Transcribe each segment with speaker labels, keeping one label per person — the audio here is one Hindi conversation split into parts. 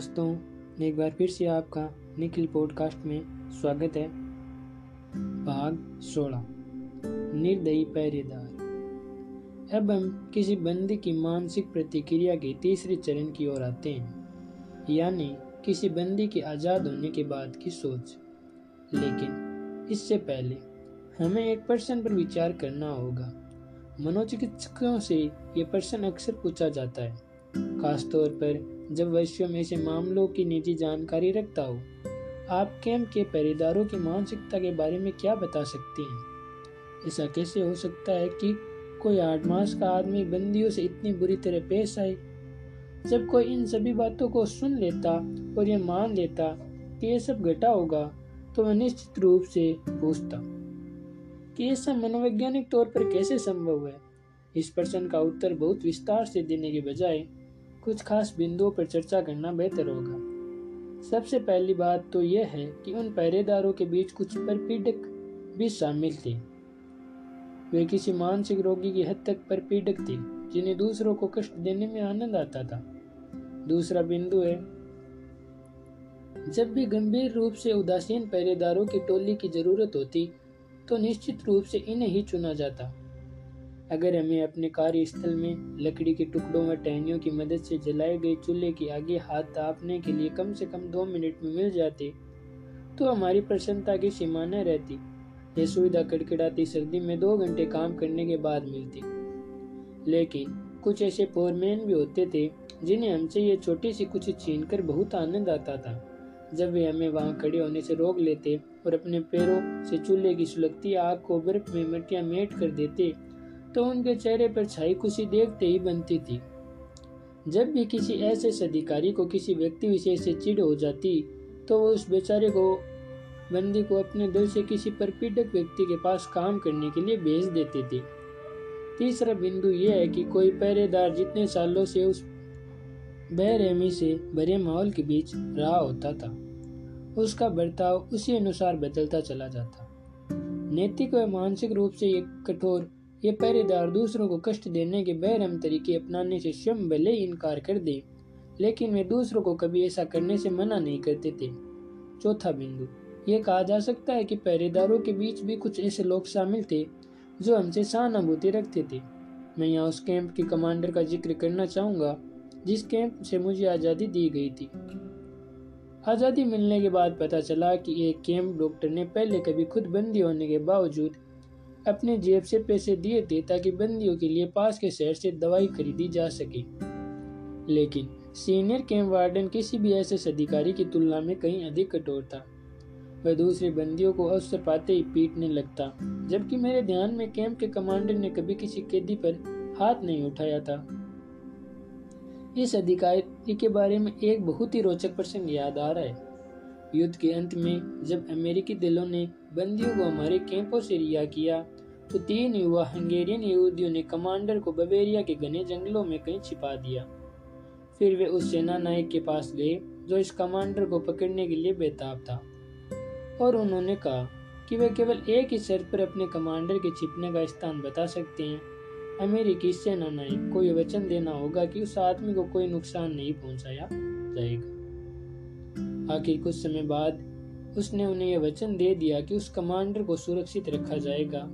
Speaker 1: दोस्तों, एक बार फिर से आपका निखिल पॉडकास्ट में स्वागत है। भाग सोलह, निर्दयी पहरेदार। अब हम किसी बंदी की मानसिक प्रतिक्रिया के तीसरे चरण की ओर आते हैं, यानी किसी बंदी के आज़ाद होने के बाद की सोच। लेकिन इससे पहले हमें एक प्रश्न पर विचार करना होगा। मनोचिकित्सकों से ये प्रश्न अक्सर पूछा जाता है, खासतौर पर जब वैश्यों में से मामलों की निजी जानकारी रखता हो, आप कैंप के पहरेदारों की मानसिकता के बारे में क्या बता सकते हैं? ऐसा कैसे हो सकता है कि कोई आठ मास का आदमी बंदियों से इतनी बुरी तरह पेश आए? जब कोई इन सभी बातों को सुन लेता और ये मान लेता कि ये सब घटा होगा तो वह निश्चित रूप से पूछता, कि ये सब मनोवैज्ञानिक तौर पर कैसे संभव है? इस प्रश्न का उत्तर बहुत विस्तार से देने के बजाय कुछ खास बिंदुओं पर चर्चा करना बेहतर होगा। सबसे पहली बात तो यह है कि उन पहरेदारों के बीच कुछ परपीड़क भी शामिल थे। वे किसी मानसिक रोगी की हद तक परपीड़क थे, जिन्हें दूसरों को कष्ट देने में आनंद आता था। दूसरा बिंदु है, जब भी गंभीर रूप से उदासीन पहरेदारों की टोली की ज़रूरत होती तो निश्चित रूप से इन्हें ही चुना जाता। अगर हमें अपने कार्यस्थल में लकड़ी के टुकड़ों व टहनियों की मदद से जलाए गए चूल्हे के आगे हाथ तापने के लिए कम से कम दो मिनट में मिल जाते तो हमारी प्रसन्नता की सीमा न रहती। यह सुविधा कड़कड़ाती सर्दी में दो घंटे काम करने के बाद मिलती। लेकिन कुछ ऐसे फोरमैन भी होते थे, जिन्हें हमसे ये छोटी सी कुछ छीन कर बहुत आनंद आता था। जब वे हमें वहाँ खड़े होने से रोक लेते और अपने पैरों से चूल्हे की सुलगती आग को बर्फ़ में मटिया मेट कर देते तो उनके चेहरे पर छाई खुशी देखते ही बनती थी। जब भी किसी ऐसे अधिकारी को किसी व्यक्ति विशेष से चिड़ हो जाती तो वो उस बेचारे को, बंदी को अपने दिल से किसी परपीड़क व्यक्ति के पास काम करने के लिए भेज देते थे। तीसरा बिंदु यह है कि कोई पहरेदार जितने सालों से उस बेरहमी से भरे माहौल के बीच रहा होता था, उसका बर्ताव उसी अनुसार बदलता चला जाता। नैतिक व मानसिक रूप से ये कठोर ये पहरेदार दूसरों को कष्ट देने के बेरहम तरीके अपनाने से स्वयं भले ही इनकार कर दे, लेकिन वे दूसरों को कभी ऐसा करने से मना नहीं करते थे। चौथा बिंदु, ये कहा जा सकता है कि पहरेदारों के बीच भी कुछ ऐसे लोग शामिल थे जो हमसे सहानुभूति रखते थे। मैं यहाँ उस कैंप के कमांडर का ज़िक्र करना चाहूँगा, जिस कैंप से मुझे आज़ादी दी गई थी। आज़ादी मिलने के बाद पता चला कि एक कैंप डॉक्टर ने पहले कभी खुद बंदी होने के बावजूद अपने जेब से पैसे दिए थे ताकि बंदियों के लिए पास के शहर से दवाई खरीदी जा सके। लेकिन सीनियर कैंप वार्डन किसी भी ऐसे अधिकारी की तुलना में कहीं अधिक कठोर था। वह दूसरे बंदियों को अवसर पाते ही पीटने लगता, जबकि मेरे ध्यान में कैंप के कमांडर ने कभी किसी कैदी पर हाथ नहीं उठाया था। इस अधिकारी के बारे में एक बहुत ही रोचक प्रसंग याद आ रहा है। युद्ध के अंत में जब अमेरिकी दलों ने बंदियों को हमारे कैंपों से रिहा किया। तो तीन युवा हंगेरियन यहूदियों ने कमांडर को बवेरिया के घने जंगलों में कहीं छिपा दिया। फिर वे उस सेना नायक के पास गए, जो इस कमांडर को पकड़ने के लिए बेताब था। और उन्होंने कहा कि वे केवल एक ही शर्त पर अपने कमांडर के छिपने का स्थान बता सकते हैं। अमेरिकी सेना नायक को यह वचन देना होगा कि उस आदमी को कोई नुकसान नहीं पहुँचाया जाएगा। आखिर कुछ समय बाद उसने उन्हें यह वचन दे दिया कि उस कमांडर को सुरक्षित रखा जाएगा।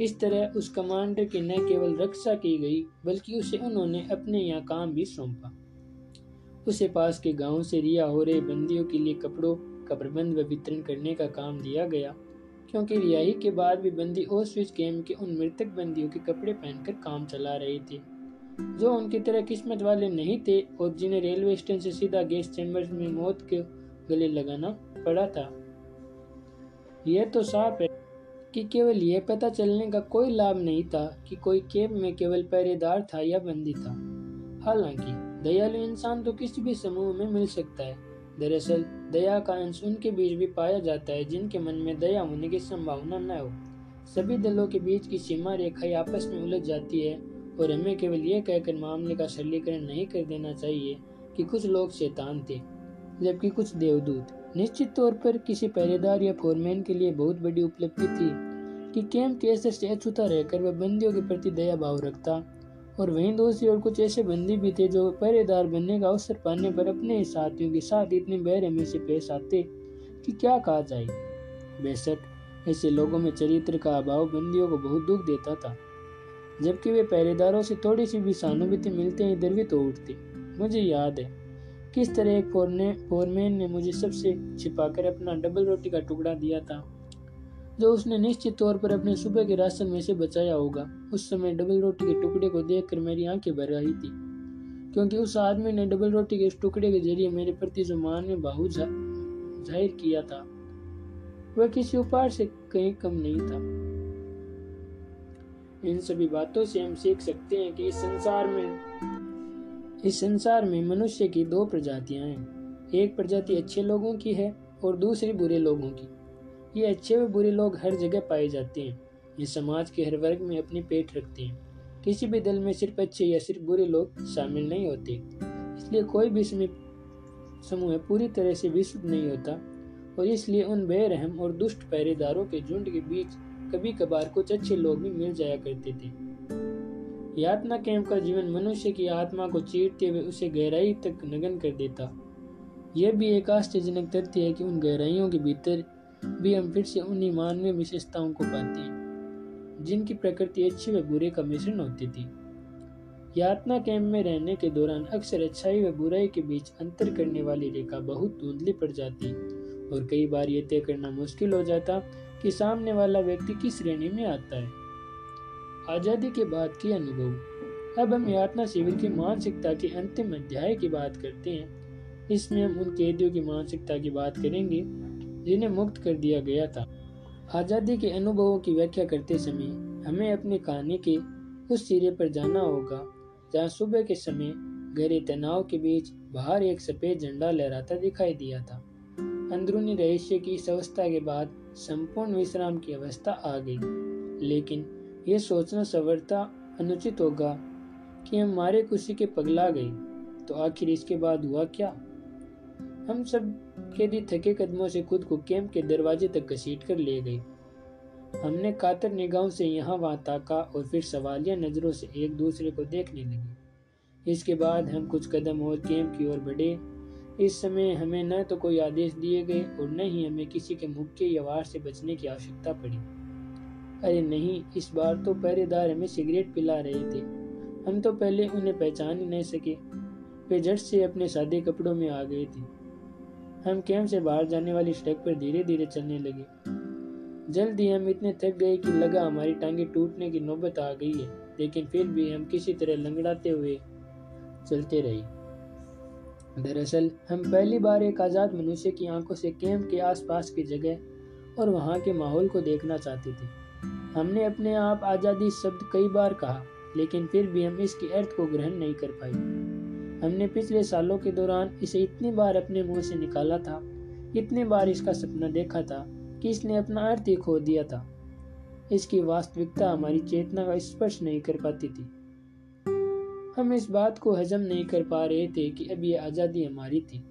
Speaker 1: इस तरह उस कमांडर की न केवल रक्षा की गई, बल्कि उसे उन्होंने अपने यहाँ काम भी सौंपा। उसे पास के गाँव से रिया हो रहे बंदियों के लिए कपड़ों का प्रबंध व वितरण करने का काम दिया गया, क्योंकि रिहाई के बाद भी बंदी ओसविच कैम्प के उन मृतक बंदियों के कपड़े पहनकर काम चला रहे थे। जो उनकी तरह किस्मत वाले नहीं थे और जिन्हें रेलवे स्टेशन से सीधा गैस चैम्बर में मौत के गले लगाना पड़ा था। यह तो साफ़ है कि केवल यह पता चलने का कोई लाभ नहीं था कि कोई कैब में केवल पहरेदार था या बंदी था। हालाँकि, दयालु इंसान तो किसी भी समूह में मिल सकता है। दरअसल, दया का अंश उनके बीच भी पाया जाता है जिनके मन में दया होने की संभावना न हो। सभी दलों के बीच की सीमा रेखा आपस में उलझ जाती है और हमें केवल यह कहकर मामले का सरलीकरण नहीं कर देना चाहिए कि कुछ लोग शैतान थे, जबकि कुछ देवदूत। निश्चित तौर पर किसी पहरेदार या फोरमैन के लिए बहुत बड़ी उपलब्धि थी कि कैंप के असर से अछूता रहकर वह बंदियों के प्रति दया भाव रखता और वहीं दूसरी ओर कुछ ऐसे बंदी भी थे जो पहरेदार बनने का अवसर पाने पर अपने ही साथियों के साथ इतने बेरहमी से पेश आते कि क्या कहा जाए। बेशक ऐसे लोगों में चरित्र का अभाव बंदियों को बहुत दुख देता था, जबकि वे पहरेदारों से थोड़ी सी भी सहानुभूति मिलते ही द्रवित हो उठते। मुझे याद है किस तरह एक फोरमैन ने मुझे सबसे छिपाकर अपना डबल रोटी का टुकड़ा दिया था? जो उसने निश्चित तौर पर अपने सुबह के राशन में से बचाया होगा। उस समय डबल रोटी के टुकड़े को देखकर मेरी आँखें भर आई थी, क्योंकि उस आदमी ने डबल रोटी के इस टुकड़े के ज़रिए मेरे प्रति जो मान में बाहु ज़ाहिर किया था, वह किसी उपहार से कहीं कम नहीं था। इन सभी बातों से हम सीख सकते हैं कि इस संसार में इस संसार में मनुष्य की दो प्रजातियाँ हैं। एक प्रजाति अच्छे लोगों की है और दूसरी बुरे लोगों की। ये अच्छे व बुरे लोग हर जगह पाए जाते हैं। ये समाज के हर वर्ग में अपनी पेट रखते हैं। किसी भी दल में सिर्फ़ अच्छे या सिर्फ़ बुरे लोग शामिल नहीं होते। इसलिए कोई भी समूह पूरी तरह से विशुद्ध नहीं होता और इसलिए उन बेरहम और दुष्ट पहरेदारों के झुंड के बीच कभी कभार कुछ अच्छे लोग भी मिल जाया करते थे। यातना कैंप का जीवन मनुष्य की आत्मा को चीरते हुए उसे गहराई तक नगन कर देता। यह भी एक आश्चर्यजनक तथ्य है कि उन गहराइयों के भीतर भी हम फिर से उन्हीं मानवीय विशेषताओं को पाते हैं, जिनकी प्रकृति अच्छे व बुरे का मिश्रण होती थी। यातना कैंप में रहने के दौरान अक्सर अच्छाई व बुराई के बीच अंतर करने वाली रेखा बहुत धुंधली पड़ जाती और कई बार ये तय करना मुश्किल हो जाता कि सामने वाला व्यक्ति किस श्रेणी में आता है। आज़ादी के बाद के अनुभव। अब हम यातना शिविर की मानसिकता के अंतिम अध्याय की बात करते हैं। इसमें हम उन कैदियों की मानसिकता की बात करेंगे, जिन्हें मुक्त कर दिया गया था। आज़ादी के अनुभवों की व्याख्या करते समय हमें अपनी कहानी के उस सिरे पर जाना होगा, जहाँ सुबह के समय गहरे तनाव के बीच बाहर एक सफ़ेद झंडा लहराता दिखाई दिया था। अंदरूनी रहस्य की इस अवस्था के बाद संपूर्ण विश्राम की अवस्था आ गई, लेकिन यह सोचना सवरता अनुचित होगा कि हम मारे खुशी के पगला गए तो आखिर इसके बाद हुआ क्या? हम सब कैदी थके कदमों से खुद को कैंप के दरवाजे तक घसीट कर ले गए। हमने कातर निगाहों से यहाँ वहाँ ताका और फिर सवालिया नज़रों से एक दूसरे को देखने लगे। इसके बाद हम कुछ कदम और कैंप की ओर बढ़े। इस समय हमें न तो कोई आदेश दिए गए और न ही हमें किसी के मुक्के या वार से बचने की आवश्यकता पड़ी। अरे नहीं, इस बार तो पहरेदार हमें सिगरेट पिला रहे थे। हम तो पहले उन्हें पहचान ही नहीं सके। वे झट से अपने सादे कपड़ों में आ गए थे। हम कैंप से बाहर जाने वाली सड़क पर धीरे धीरे चलने लगे। जल्द ही हम इतने थक गए कि लगा हमारी टांगे टूटने की नौबत आ गई है, लेकिन फिर भी हम किसी तरह लंगड़ाते हुए चलते रहे। दरअसल, हम पहली बार एक आज़ाद मनुष्य की आँखों से कैंप के आसपास की जगह और वहाँ के माहौल को देखना चाहते थे। हमने अपने आप आज़ादी शब्द कई बार कहा, लेकिन फिर भी हम इसके अर्थ को ग्रहण नहीं कर पाए। हमने पिछले सालों के दौरान इसे इतनी बार अपने मुँह से निकाला था, इतनी बार इसका सपना देखा था कि इसने अपना अर्थ ही खो दिया था। इसकी वास्तविकता हमारी चेतना का स्पर्श नहीं कर पाती थी। हम इस बात को हजम नहीं कर पा रहे थे कि अब यह आज़ादी हमारी थी।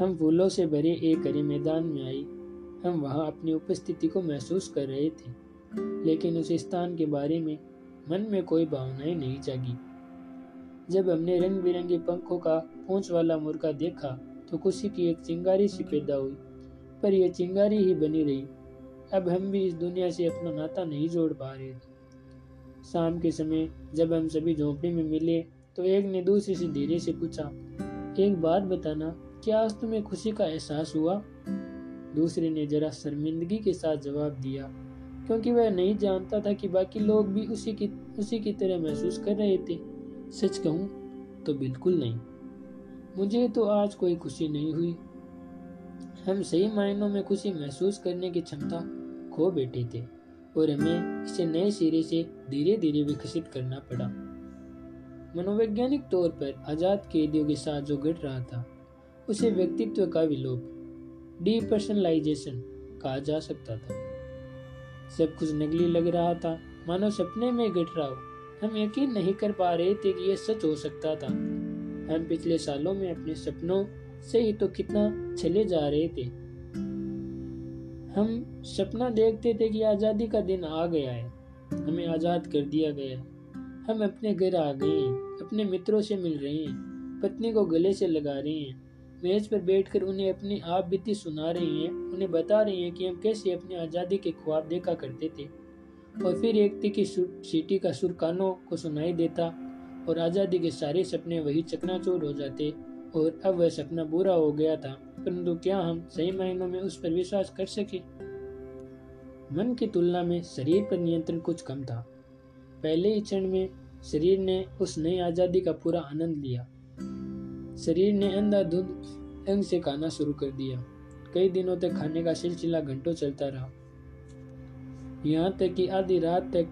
Speaker 1: हम फूलों से भरे एक हरे मैदान में आई हम वहाँ अपनी उपस्थिति को महसूस कर रहे थे, लेकिन उस स्थान के बारे में मन में कोई भावनाएँ नहीं जागी। जब हमने रंग बिरंगे पंखों का पूंछ वाला मुर्गा देखा तो खुशी की एक चिंगारी सी पैदा हुई, पर यह चिंगारी ही बनी रही। अब हम भी इस दुनिया से अपना नाता नहीं जोड़ पा रहे थे। शाम के समय जब हम सभी झोंपड़ी में मिले तो एक ने दूसरे से धीरे से पूछा, एक बात बताना, क्या आज तुम्हें खुशी का एहसास हुआ? दूसरे ने जरा शर्मिंदगी के साथ जवाब दिया, क्योंकि वह नहीं जानता था कि बाकी लोग भी उसी की उसी की तरह महसूस कर रहे थे। सच कहूँ तो बिल्कुल नहीं। मुझे तो आज कोई खुशी नहीं हुई। हम सही मायनों में खुशी महसूस करने की क्षमता खो बैठे थे, और हमें इसे नए सिरे से धीरे धीरे विकसित करना पड़ा। मनोवैज्ञानिक तौर पर आज़ाद कैदियों के साथ जो घट रहा था, उसे व्यक्तित्व का विलोप डीपर्सनलाइजेशन कहा जा सकता था। सब कुछ नकली लग रहा था। मानो सपने में घट रहा हो। हम यकीन नहीं कर पा रहे थे कि यह सच हो सकता था। हम पिछले सालों में अपने सपनों से ही तो कितना चले जा रहे थे। हम सपना देखते थे कि आज़ादी का दिन आ गया है। हमें आज़ाद कर दिया गया हम अपने घर आ गए हैं। अपने मित्रों से मिल रहे हैं। पत्नी को गले से लगा रहे हैं। मेज पर बैठकर उन्हें अपनी आप बीती सुना रही हैं, उन्हें बता रही हैं कि हम कैसे अपनी आज़ादी के ख्वाब देखा करते थे। और फिर एक की सीटी का सुर कानों को सुनाई देता और आज़ादी के सारे सपने वही चकनाचूर हो जाते और अब वह सपना बुरा हो गया था, परंतु क्या हम सही मायनों में उस पर विश्वास कर सके? मन की तुलना में शरीर पर नियंत्रण कुछ कम था। पहले ही क्षण में शरीर ने उस नई आज़ादी का पूरा आनंद लिया। शरीर ने अंधाधुंध अंग से खाना शुरू कर दिया। कई दिनों तक खाने का सिलसिला घंटों चलता रहा। यहाँ तक कि आधी रात तक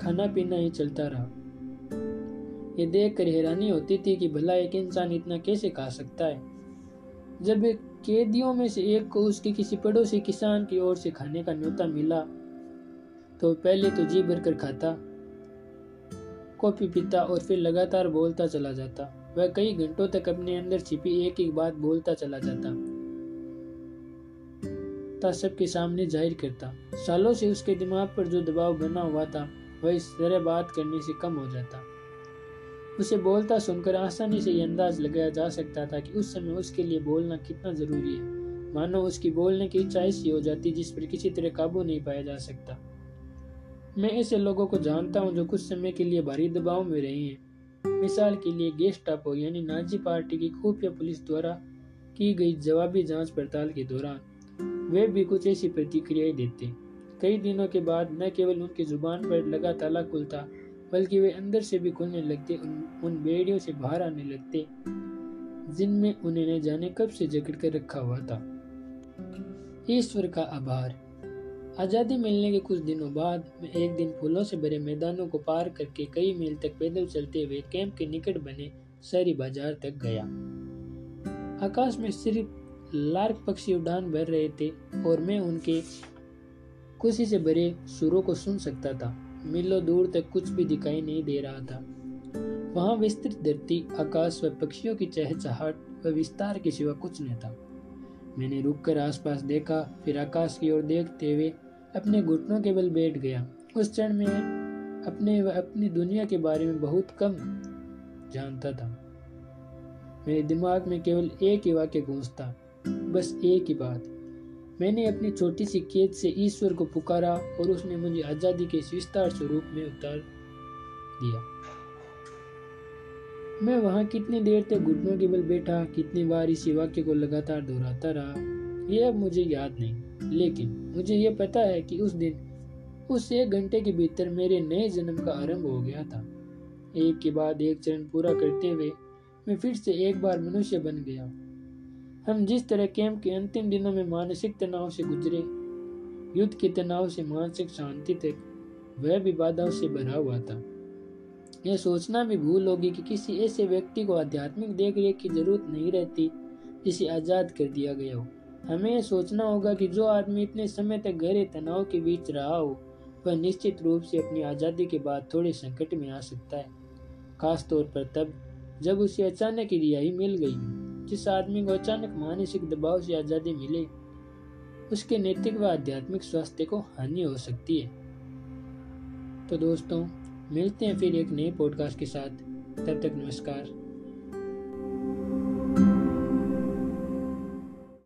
Speaker 1: खाना पीना ही चलता रहा। ये देख कर हैरानी होती थी कि भला एक इंसान इतना कैसे खा सकता है? जब कैदियों में से एक को उसके किसी पड़ोसी किसान की ओर से खाने का न्योता मिला तो पहले तो जी भर कर खाता, कॉफ़ी पीता और फिर लगातार बोलता चला जाता। वह कई घंटों तक अपने अंदर छिपी एक एक बात बोलता चला जाता। सबके सामने ज़ाहिर करता। सालों से उसके दिमाग पर जो दबाव बना हुआ था, वह इस तरह बात करने से कम हो जाता। उसे बोलता सुनकर आसानी से यह अंदाज लगाया जा सकता था कि उस समय उसके लिए बोलना कितना ज़रूरी है। मानो उसकी बोलने की इच्छा ऐसी हो जाती जिस पर किसी तरह काबू नहीं पाया जा सकता। मैं ऐसे लोगों को जानता हूँ जो कुछ समय के लिए भारी दबाव में रहे हैं। मिसाल के लिए गेस्टापो यानी नाजी पार्टी की खुफिया पुलिस द्वारा की गई जवाबी जाँच पड़ताल के दौरान वे भी कुछ ऐसी प्रतिक्रियाएँ देते। कई दिनों के बाद न केवल उनकी ज़ुबान पर लगा ताला खुलता बल्कि वे अंदर से भी खुलने लगते उन, उन बेड़ियों से बाहर आने लगते जिनमें उन्हें जाने कब से जकड़ कर रखा हुआ था। ईश्वर का आभार। आज़ादी मिलने के कुछ दिनों बाद मैं एक दिन फूलों से भरे मैदानों को पार करके कई मील तक पैदल चलते हुए कैंप के निकट बने शहरी बाज़ार तक गया। आकाश में सिर्फ़ लार्क पक्षी उड़ान भर रहे थे और मैं उनके खुशी से भरे सुरों को सुन सकता था। मीलों दूर तक कुछ भी दिखाई नहीं दे रहा था। वहाँ विस्तृत धरती, आकाश व पक्षियों की चहचहाट व विस्तार के सिवा कुछ न था। मैंने रुककर आसपास देखा, फिर आकाश की ओर देखते हुए अपने घुटनों के बल बैठ गया। उस क्षण में अपने अपनी दुनिया के बारे में बहुत कम जानता था। मेरे दिमाग में केवल एक ही वाक्य गूंजता बस एक ही बात। मैंने अपनी छोटी सी खेत से ईश्वर को पुकारा और उसने मुझे आज़ादी के विस्तार स्वरूप में उतार दिया। मैं वहाँ कितनी देर तक घुटनों के बल बैठा, कितनी बार इसी वाक्य को लगातार दोहराता रहा यह मुझे याद नहीं। लेकिन मुझे यह पता है कि उस दिन, उस एक घंटे के भीतर मेरे नए जन्म का आरंभ हो गया था। एक के बाद एक चरण पूरा करते हुए मैं फिर से एक बार मनुष्य बन गया। हम जिस तरह कैंप के अंतिम दिनों में मानसिक तनाव से गुजरे, युद्ध के तनाव से मानसिक शांति तक, वह भी बाधाओं से भरा हुआ था। यह सोचना भी भूल होगी कि किसी ऐसे व्यक्ति को आध्यात्मिक देख रेख की ज़रूरत नहीं रहती जिसे आज़ाद कर दिया गया हो। हमें सोचना होगा कि जो आदमी इतने समय तक गहरे तनाव के बीच रहा हो, वह निश्चित रूप से अपनी आज़ादी के बाद थोड़े संकट में आ सकता है। खास तौर पर तब, जब उसे अचानक ही रिहाई मिल गई, जिस आदमी को अचानक मानसिक दबाव से आज़ादी मिले, उसके नैतिक व आध्यात्मिक स्वास्थ्य को हानि हो सकती है। तो दोस्तों, मिलते हैं फिर एक नए पॉडकास्ट के साथ। तब तक नमस्कार।